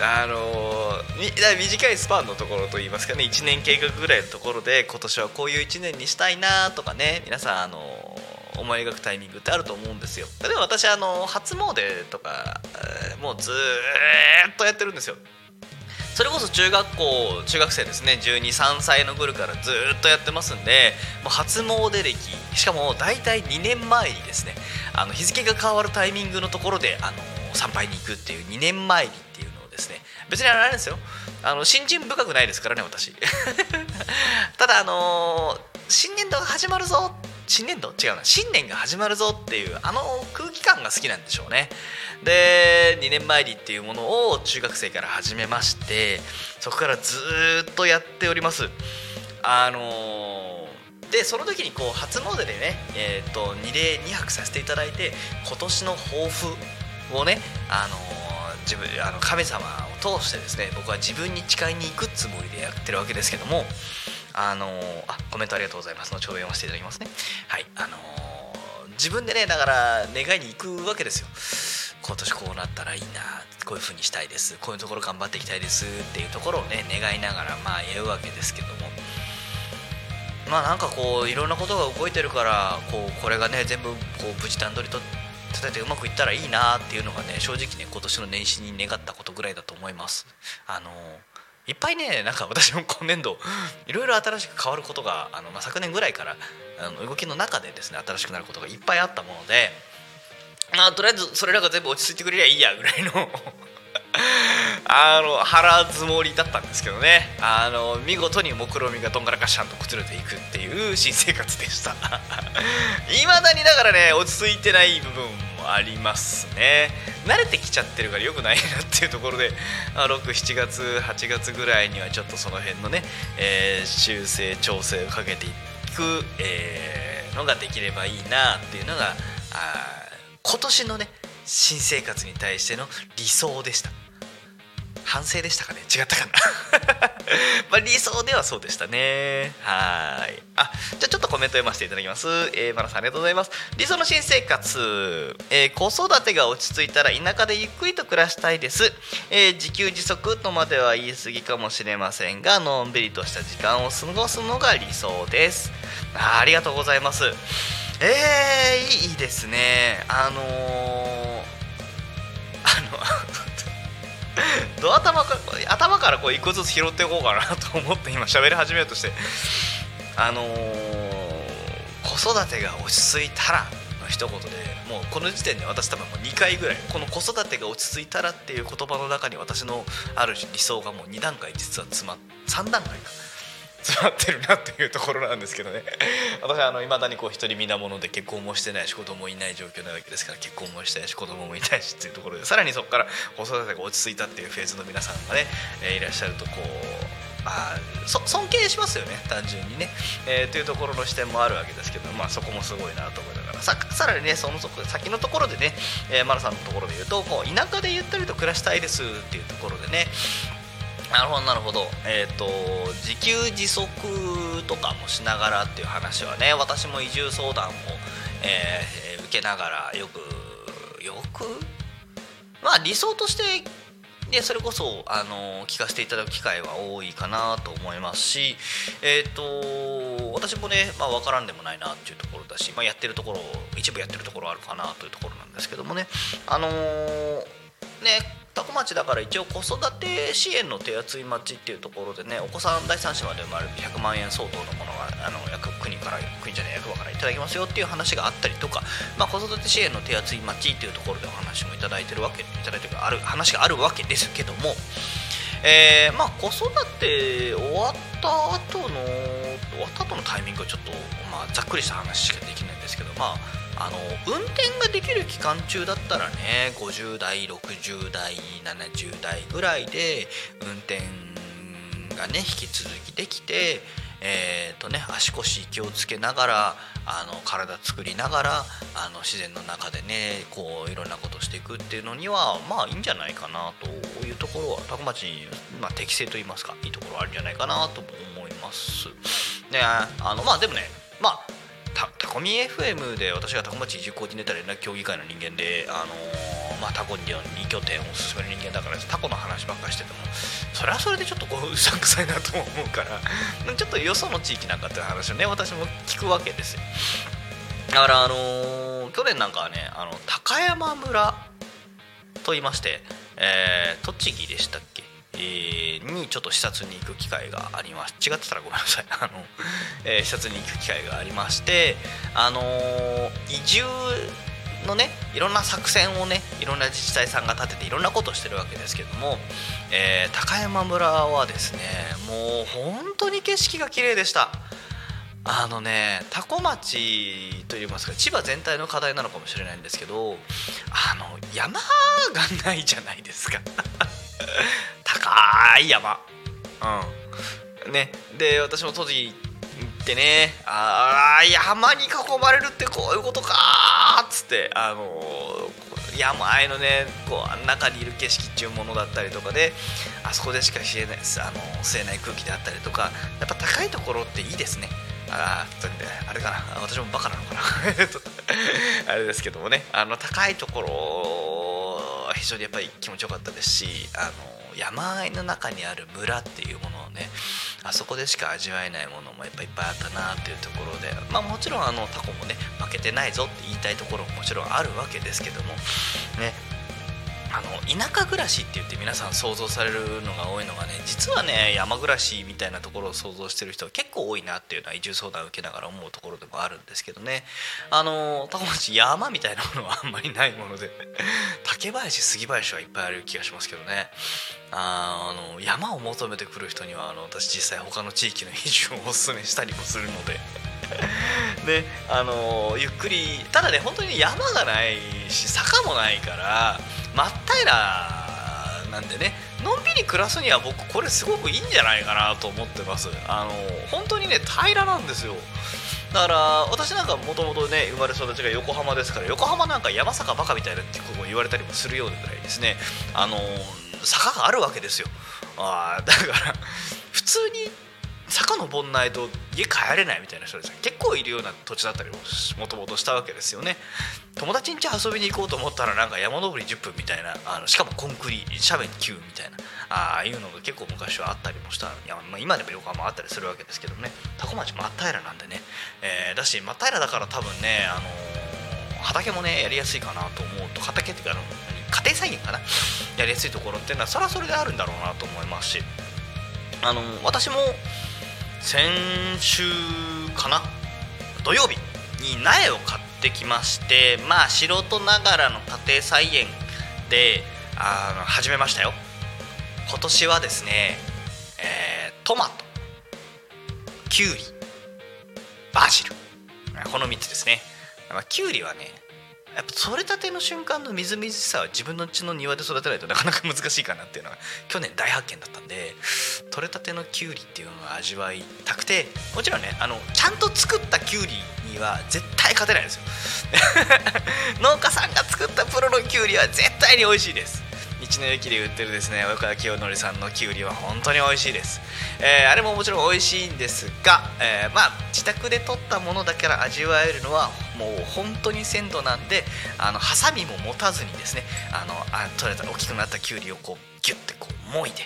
あのみ短いスパンのところといいますかね1年計画ぐらいのところで今年はこういう1年にしたいなとかね皆さんあの思い描くタイミングってあると思うんですよ。例えば私あの初詣とかえーもうずっとやってるんですよ。それこそ中学校中学生ですね。123歳の頃からずっとやってますんでもう初詣歴しかも大体2年前にですねあの日付が変わるタイミングのところであの参拝に行くっていう2年前にですね。別にあれですよ。あの信心深くないですからね私。ただあの新年度が始まるぞ。新年度？違うな。新年が始まるぞっていうあの空気感が好きなんでしょうね。で2年前にっていうものを中学生から始めましてそこからずっとやっております。あのでその時にこう初詣でね、えーと、二礼二泊させていただいて今年の抱負をね、あの自分あの神様を通してですね僕は自分に誓いに行くつもりでやってるわけですけどもあのあコメントありがとうございます。後ほど読ませていただきますね。はいあの自分でねだから願いに行くわけですよ。今年こうなったらいいなこういう風にしたいです。こういうところ頑張っていきたいです。っていうところをね願いながらまあ言うわけですけども。まあなんかこういろんなことが動いてるからこうこれがね全部こう無事段取りと伝えてうまくいったらいいなっていうのがね正直ね今年の年始に願ったことぐらいだと思います。あのいっぱいねなんか私も今年度いろいろ新しく変わることがあの、まあ、昨年ぐらいからあの動きの中でですね新しくなることがいっぱいあったものでまあとりあえずそれらが全部落ち着いてくれりゃいいやぐらいのあの腹積もりだったんですけどね。あの見事に目論見みがどんがらかしゃんと崩れていくっていう新生活でした。いまだにだからね落ち着いてない部分ありますね。慣れてきちゃってるからよくないなっていうところで 67月8月ぐらいにはちょっとその辺のね、えー、修正調整をかけていく、えー、のができればいいなっていうのがあ今年のね新生活に対しての理想でした。反省でしたかね？違ったかな？まあ理想ではそうでしたね。はい。あじゃあちょっとコメント読ませていただきます。えー、マナさんありがとうございます。理想の新生活、えー、子育てが落ち着いたら田舎でゆっくりと暮らしたいです、えー、自給自足とまでは言い過ぎかもしれませんがのんびりとした時間を過ごすのが理想です。あありがとうございます。えー、いいですね。あのー、あの ど頭か頭からこう一個ずつ拾っていこうかなと思って今喋り始めようとして。あのー、子育てが落ち着いたらの一言でもうこの時点で私多分もう2回ぐらいこの子育てが落ち着いたらっていう言葉の中に私のある理想がもう2段階実は詰まっ3段階か。詰まってるなっていうところなんですけどね。私はあの未だにこう一人皆物で結婚もしてないし子供もいない状況なわけですから結婚もしたいし子供もいないしっていうところでさらにそこから子育てが落ち着いたっていうフェーズの皆さんがね、え、いらっしゃるとこうあ尊敬しますよね単純にね、えー、というところの視点もあるわけですけど、まあ、そこもすごいなと思いながらささらにねその先のところでね、えー、マラさんのところで言うとこう田舎でゆったりと暮らしたいですっていうところでねなるほどなるほど。えっ、ー、と自給自足とかもしながらっていう話はね私も移住相談を、えー、受けながらよくよくまあ理想としてでそれこそあの聞かせていただく機会は多いかなと思いますし、えーと、私もね、まあ、分からんでもないなっていうところだし、まあ、やってるところ一部やってるところあるかなというところなんですけどもね。あのー、ね多古町だから一応子育て支援の手厚い町っていうところでねお子さん第三子まで生まれる100万円相当のものがあの国から国じゃない役場からいただきますよっていう話があったりとか、まあ、子育て支援の手厚い町っていうところでお話もいただいてるわけいただいてるある話があるわけですけども、えー、まあ子育て終わった後の終わった後のタイミングはちょっと、まあ、ざっくりした話しかできないんですけどまああの運転ができる期間中だったらね50代60代70代ぐらいで運転がね引き続きできてえーとね、足腰気をつけながらあの体作りながらあの自然の中でねこういろんなことしていくっていうのにはまあいいんじゃないかなというところは多古町に、まあ、適正といいますかいいところあるんじゃないかなと思います。ねあのまあでもねまあコミ FM で私がタコ町移住コーディネーター連絡協議会の人間で、あのー、まあ、タコに2拠点を進める人間だからタコの話ばっかしててもそれはそれでちょっとこう うさんくさいなと思うから ちょっとよその地域なんかっていう話をね私も聞くわけですよ。だからあのー、去年なんかはねあの高山村と言いまして、えー、栃木でしたっけ？えーにちょっと視察に行く機会がありまし違ってたらごめんなさい。あの、えー視察に行く機会がありましてあのー移住のねいろんな作戦をねいろんな自治体さんが立てていろんなことをしてるわけですけども、えー高山村はですねもう本当に景色が綺麗でした。あのね多古町といいますか千葉全体の課題なのかもしれないんですけどあの山がないじゃないですか。高い山。うん。ね。で私も当時行ってねあー山に囲まれるってこういうことかっつってあの山あいのねこう中にいる景色っていうものだったりとかであそこでしか吸えないあの吸えない空気であったりとかやっぱ高いところっていいですね。あーちょっとねあれかな私もバカなのかな。あれですけどもねあの高いところ非常にやっぱり気持ちよかったですしあの山あいの中にある村っていうものをねあそこでしか味わえないものもやっぱいっぱいあったなっていうところでまあもちろんあのタコもね負けてないぞって言いたいところももちろんあるわけですけどもねあの田舎暮らしって言って皆さん想像されるのが多いのがね実はね山暮らしみたいなところを想像してる人は結構多いなっていうのは移住相談を受けながら思うところでもあるんですけどね。あの高町山みたいなものはあんまりないもので竹林杉林はいっぱいある気がしますけどね。あの山を求めてくる人にはあの私実際他の地域の移住をおすすめしたりもするので。であのゆっくりただね本当に山がないし坂もないから真っ平らなんでねのんびり暮らすには僕これすごくいいんじゃないかなと思ってます。あの本当にね平らなんですよ。だから私なんかもともとね生まれ育ちが横浜ですから横浜なんか山坂バカみたいなってことも言われたりもするようなぐらいですね。あの坂があるわけですよ。あだから普通に坂登んないと家帰れないみたいな人です結構いるような土地だったりももともとしたわけですよね。友達ん家遊びに行こうと思ったらなんか山登り10分みたいなあのしかもコンクリ斜面9みたいなああいうのが結構昔はあったりもしたいや、まあ、今でも横浜あったりするわけですけどね。多古町真っ平らなんでね、えーだし真っ平らだから多分ね、あのー畑もねやりやすいかなと思うと畑っていうかあの何家庭菜園かな？やりやすいところっていうのはそれはそれであるんだろうなと思いますしあの私も先週かな？土曜日に苗を買ってきましてまあ素人ながらの家庭菜園であの始めましたよ。今年はですね、えートマトきゅうりバジル。この3つですね、きゅうりはねやっぱ取れたての瞬間のみずみずしさは自分の家の庭で育てないとなかなか難しいかなっていうのが去年大発見だったんで取れたてのきゅうりっていうのが味わいたくてもちろんねあのちゃんと作ったきゅうりには絶対勝てないんですよ。農家さんが作ったプロのきゅうりは絶対に美味しいです。道の駅で売ってるですね及川清則さんのきゅうりは本当に美味しいです、えーあれももちろん美味しいんですが、えーまあ自宅で取ったものだから味わえるのはもう本当に鮮度なんであのハサミも持たずにですねあのあ取れた大きくなったきゅうりをこうギュッてこうもいで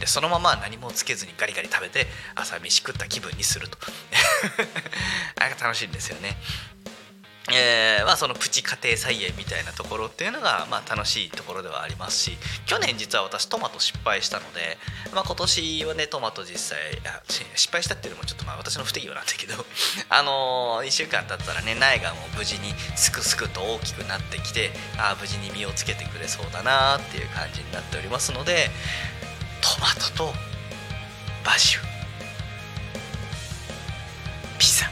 でそのまま何もつけずにガリガリ食べて朝飯食った気分にすると。あれが楽しいんですよね。えーまあ、そのプチ家庭菜園みたいなところっていうのが、まあ、楽しいところではありますし去年実は私トマト失敗したので、まあ、今年はねトマト実際失敗したっていうのもちょっとまあ私の不手際なんだけど、あのー、1週間経ったらね苗がもう無事にすくすくと大きくなってきてあー無事に実をつけてくれそうだなっていう感じになっておりますのでトマトとバジルピザ。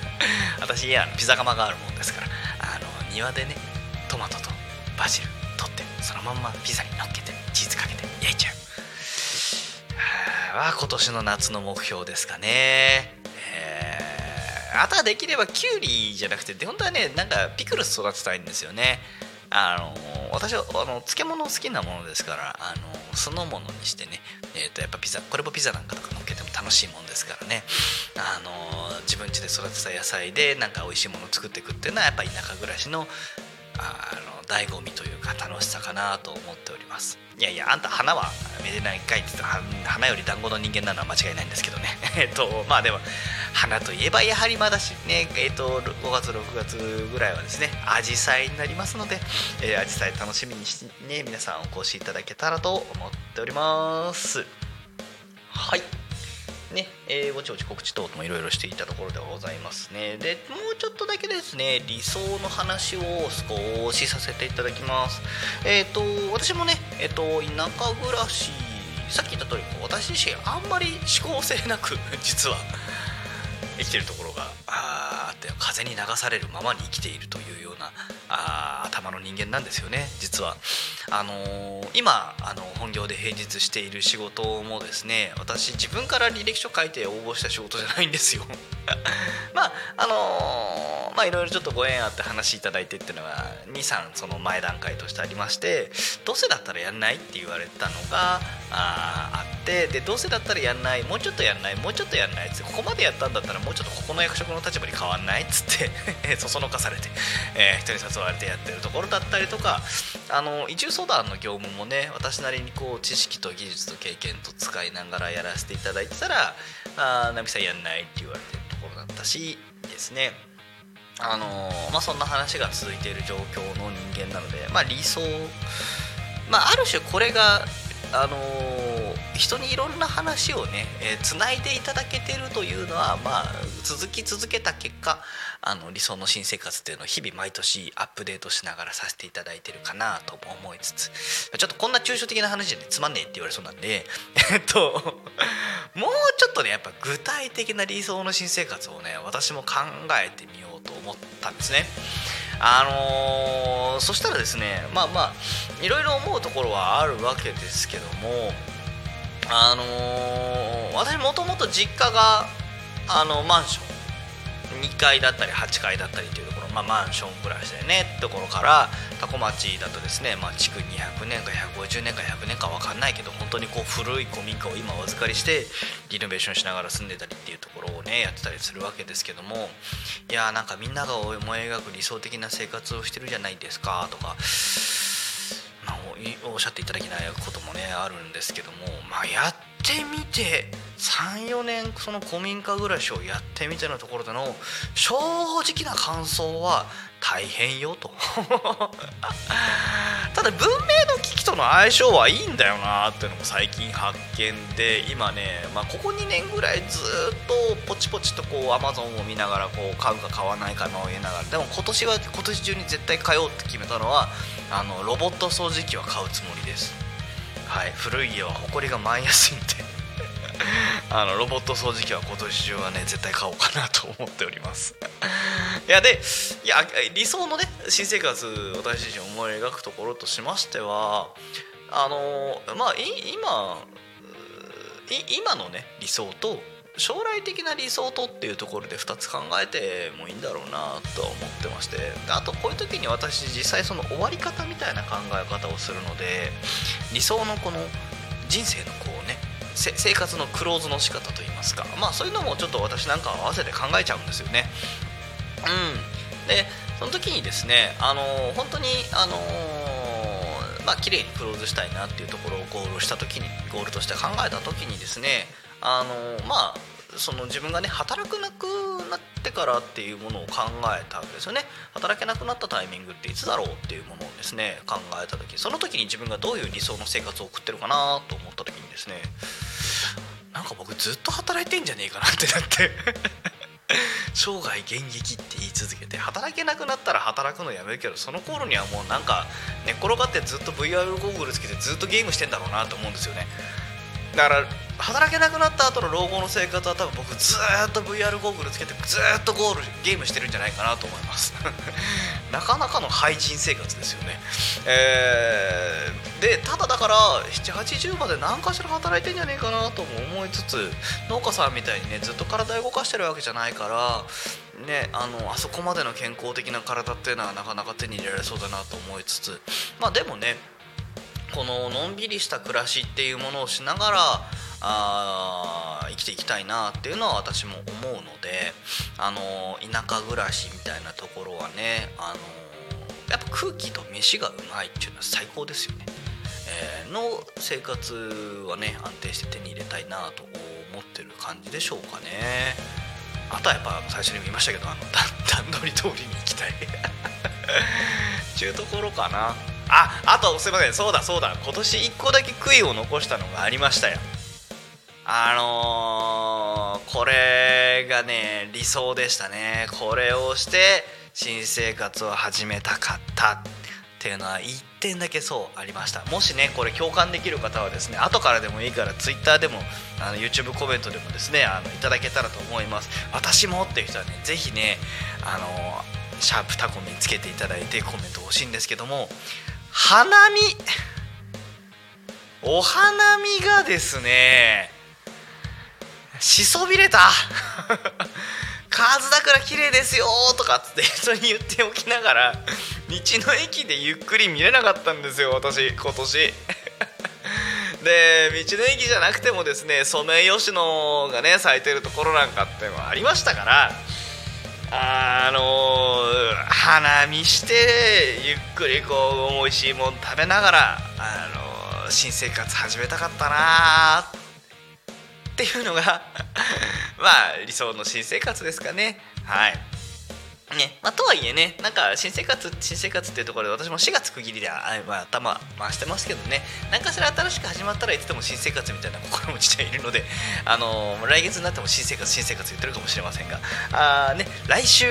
私家ピザ窯があるもんですからあの庭でねトマトとバジル取ってそのまんまピザに乗っけてチーズかけて焼いちゃう。は今年の夏の目標ですかね。えあとはできればキュウリじゃなくて本当はねなんかピクルス育てたいんですよね。あの私はあの漬物好きなものですからあの酢の物にしてね、えー、とやっぱピザこれもピザなんかとか乗っけても楽しいもんですからね。あの自分家で育てた野菜でなんか美味しいものを作っていくっていうのはやっぱ田舎暮らしのあの醍醐味というか楽しさかなと思っております。いやいやあんた花はめでないかいって言ったら花より団子の人間なのは間違いないんですけどね。えっとまあでも花といえばやはりまだしね、えー、と5月6月ぐらいはですねアジサイになりますので、えー、アジサイ楽しみにしてね皆さんお越しいただけたらと思っております。はい。ね、えー、ぼちぼち告知等々もいろいろしていたところでございますね。でもうちょっとだけですね理想の話を少しさせていただきます。えっ、ー、と私もねえっ、ー、と田舎暮らしさっき言った通り私自身あんまり思考性なく実は。生きてるところがあって風に流されるままに生きているというようなあ頭の人間なんですよね。実は。あのー、今あの本業で平日している仕事もですね私自分から履歴書書いて応募した仕事じゃないんですよ。まああのー、まあいろいろちょっとご縁あって話いただいてっていうのが23その前段階としてありましてどうせだったらやんないって言われたのがああってでどうせだったらやんないもうちょっとやんないもうちょっとやんないってここまでやったんだったらもうちょっとここの役職の立場に変わんないっつって そそのかされて、えー、人に誘われてやってるところだったりとかあの移住相談の業務もね私なりにこう知識と技術と経験と使いながらやらせていただいてたら「あナミさんやんない」って言われてるところだったしですね。あのまあ、そんな話が続いている状況の人間なので、まあ、理想、まあ、ある種これがあのー、人にいろんな話をねつない、でいただけてるというのは、まあ、続き続けた結果あの理想の新生活っていうのを日々毎年アップデートしながらさせていただいてるかなとも思いつつちょっとこんな抽象的な話で、ね、つまんねえって言われそうなんで えっともうちょっとねやっぱ具体的な理想の新生活をね私も考えてみようと思ったんですね。あのー、そしたらですねまあまあいろいろ思うところはあるわけですけどもあのー、私もともと実家があのマンション2階だったり8階だったりというまあ、マンション暮らしでねところから多古町だとですね、まあ、築200年か150年か100年か分かんないけど本当にこう古い古民家を今お預かりしてリノベーションしながら住んでたりっていうところをねやってたりするわけですけどもいやーなんかみんなが思い描く理想的な生活をしてるじゃないですかとか。まあ、おっしゃっていただけないこともねあるんですけども、まあ、やってみて34年その古民家暮らしをやってみてのところでの正直な感想は大変よと。ただ文明の危機との相性はいいんだよなっていうのも最近発見で今ね、まあ、ここ2年ぐらいずっとポチポチとこうアマゾンを見ながらこう買うか買わないかのを言いながらでも今年は今年中に絶対買おうって決めたのはあのロボット掃除機は買うつもりです。はい。古い家は埃が舞いやすいんで。あのロボット掃除機は今年中はね絶対買おうかなと思っております。いやでいや理想のね新生活私自身思い描くところとしましてはあのまあ今今のね理想と将来的な理想とっていうところで2つ考えてもいいんだろうなとは思ってましてあとこういう時に私実際その終わり方みたいな考え方をするので理想のこの人生のこうね生活のクローズの仕方といいますかまあそういうのもちょっと私なんか合わせて考えちゃうんですよね。うん、でその時にですねあの本当にあのまあ綺麗にクローズしたいなっていうところをゴールした時にゴールとして考えた時にですねあのまあその自分がね働くなくなってからっていうものを考えたわけですよね。働けなくなったタイミングっていつだろうっていうものをですね考えた時その時に自分がどういう理想の生活を送ってるかなと思った時にですねなんか僕ずっと働いてんじゃねえかなってなって生涯現役って言い続けて働けなくなったら働くのやめるけどその頃にはもうなんか寝っ転がってずっと VR ゴーグルつけてずっとゲームしてんだろうなと思うんですよね。だから働けなくなった後の老後の生活は多分僕ずっと VR ゴーグルつけてずっとゴールゲームしてるんじゃないかなと思います。なかなかの廃人生活ですよね。えー、でただだから780まで何かしら働いてんじゃねえかなとも思いつつ農家さんみたいにねずっと体動かしてるわけじゃないからねあのあそこまでの健康的な体っていうのはなかなか手に入れられそうだなと思いつつまあでもねこののんびりした暮らしっていうものをしながらあ生きていきたいなっていうのは私も思うのであの田舎暮らしみたいなところはねあのやっぱ空気と飯がうまいっていうのは最高ですよね。えー、の生活はね安定して手に入れたいなと思ってる感じでしょうかね。あとはやっぱ最初にも言いましたけどあの 段取り通りに行きたい ちゅうところかなああとすいません。そうだそうだ。今年1個だけ悔いを残したのがありましたよ。あのー、これがね理想でしたね。これをして新生活を始めたかったっていうのは1点だけそうありました。もしねこれ共感できる方はですね後からでもいいから Twitter でもあの YouTube コメントでもですねあのいただけたらと思います。私もっていう人はね是非ねあのシャープタコミにつけていただいてコメント欲しいんですけども花見。お花見がですねしそびれた。河津桜綺麗ですよとかっって人に言っておきながら道の駅でゆっくり見れなかったんですよ私今年。で道の駅じゃなくてもですねソメイヨシノがね咲いてるところなんかってのはありましたからあの、花見してゆっくりこう美味しいもん食べながら、あの、新生活始めたかったなっていうのが まあ理想の新生活ですかね。はい。ね。まあ、とはいえねなんか新生活新生活っていうところで私も4月区切りで、まあ、頭回してますけどね。何かしら新しく始まったらいつでも新生活みたいな心持ちでいるので、あのー、来月になっても新生活新生活言ってるかもしれませんが。あ、ね、来週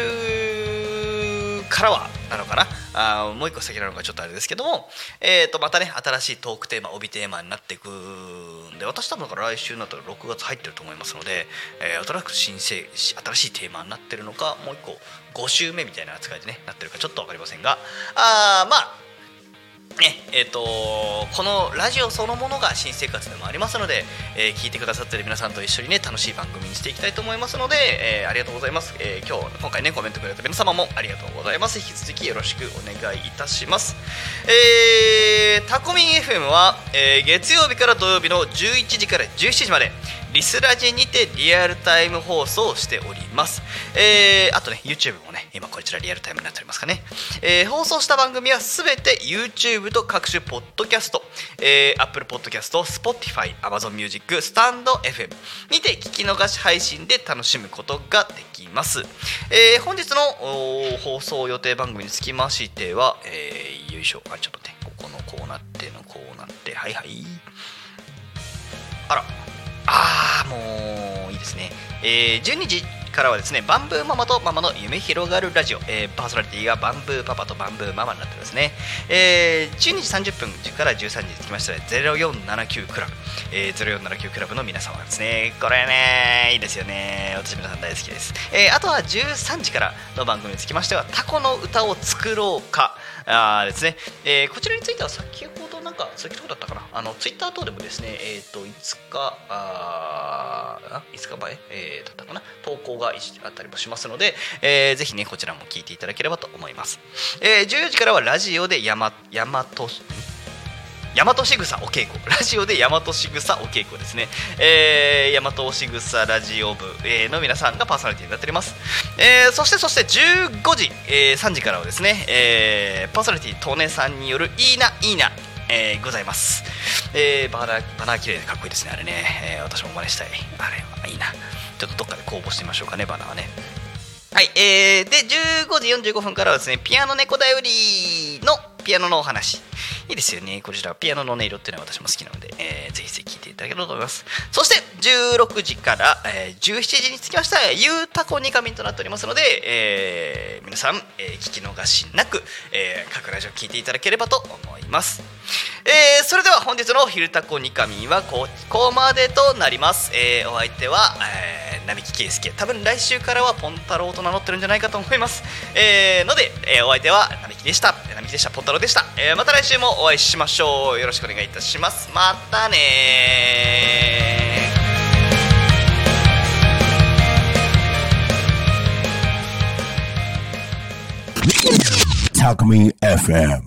からはなのかな。あもう一個先なのかちょっとあれですけども、えー、とまたね新しいトークテーマ帯テーマになっていくんで私多分から来週になったら6月入ってると思いますので、えー、新しく新生新しいテーマになってるのかもう一個5週目みたいな扱いでねなってるかちょっと分かりませんがあまあねえーと、このラジオそのものが新生活でもありますので、えー、聞いてくださってる皆さんと一緒にね楽しい番組にしていきたいと思いますので、えー、ありがとうございます、えー、今日今回ねコメントくれた皆様もありがとうございます。引き続きよろしくお願いいたします。えー、タコミン FM は、えー、月曜日から土曜日の11時から17時までリスラジにてリアルタイム放送しております。えー、あとね、YouTube もね、今こちらリアルタイムになっておりますかね。えー、放送した番組はすべて YouTube と各種ポッドキャスト、えー、Apple Podcast、Spotify、Amazon Music、スタンド FM にて聞き逃し配信で楽しむことができます。えー、本日の放送予定番組につきましては、えー、よいしょ、あ、ちょっとね、ここのこうなってのこうなって、はいはい。あら。ああもういいですね、えー、12時からはですねバンブーママとママの夢広がるラジオ、えー、パーソナリティがバンブーパパとバンブーママになってますね、えー、12時30分から13時につきまして0479クラブ、えー、0479クラブの皆様ですね。これねいいですよね私皆さん大好きです、えー、あとは13時からの番組につきましてはタコの歌を作ろうかあですね、えー、こちらについては先ほどなんか先ほどだったかな。あのツイッター等でもですねえっ、ー、と5日あ5日前、えー、だったかな？投稿があったりもしますので、えー、ぜひねこちらも聞いていただければと思います、えー、14時からはラジオで山山と大和しぐさお稽古。ラジオで大和しぐさお稽古ですね、えー、大和しぐさラジオ部、えー、の皆さんがパーソナリティになっております、えー、そしてそして15時、えー、3時からはですね、えー、パーソナリティトネさんによるいいないいなえー、ございます、えー、バナバナー綺麗でかっこいいですねあれね、えー、私も真似したい。あれはいいな。ちょっとどっかで公募してみましょうかねバナーはね。はい、えー、で15時45分からはですねピアノ猫だよりのピアノのお話。いいですよね。こちらピアノの音色っていうのは私も好きなので、えー、ぜひぜひ聴いていただければと思います。そして16時から、えー、17時につきましてはゆうたこにかみんとなっておりますので、えー、皆さん、えー、聞き逃しなく、えー、各ラジオ聴いていただければと思います。えー、それでは本日の「ひるたこにかみん」はここまでとなります、えー、お相手は、えー、並木圭介。多分来週からはポンタロウと名乗ってるんじゃないかと思います、えー、ので、えー、お相手は並木でした。並木でした。ポンタでした、えー、また来週もお会いしましょう。よろしくお願いいたします。またね Talk Me FM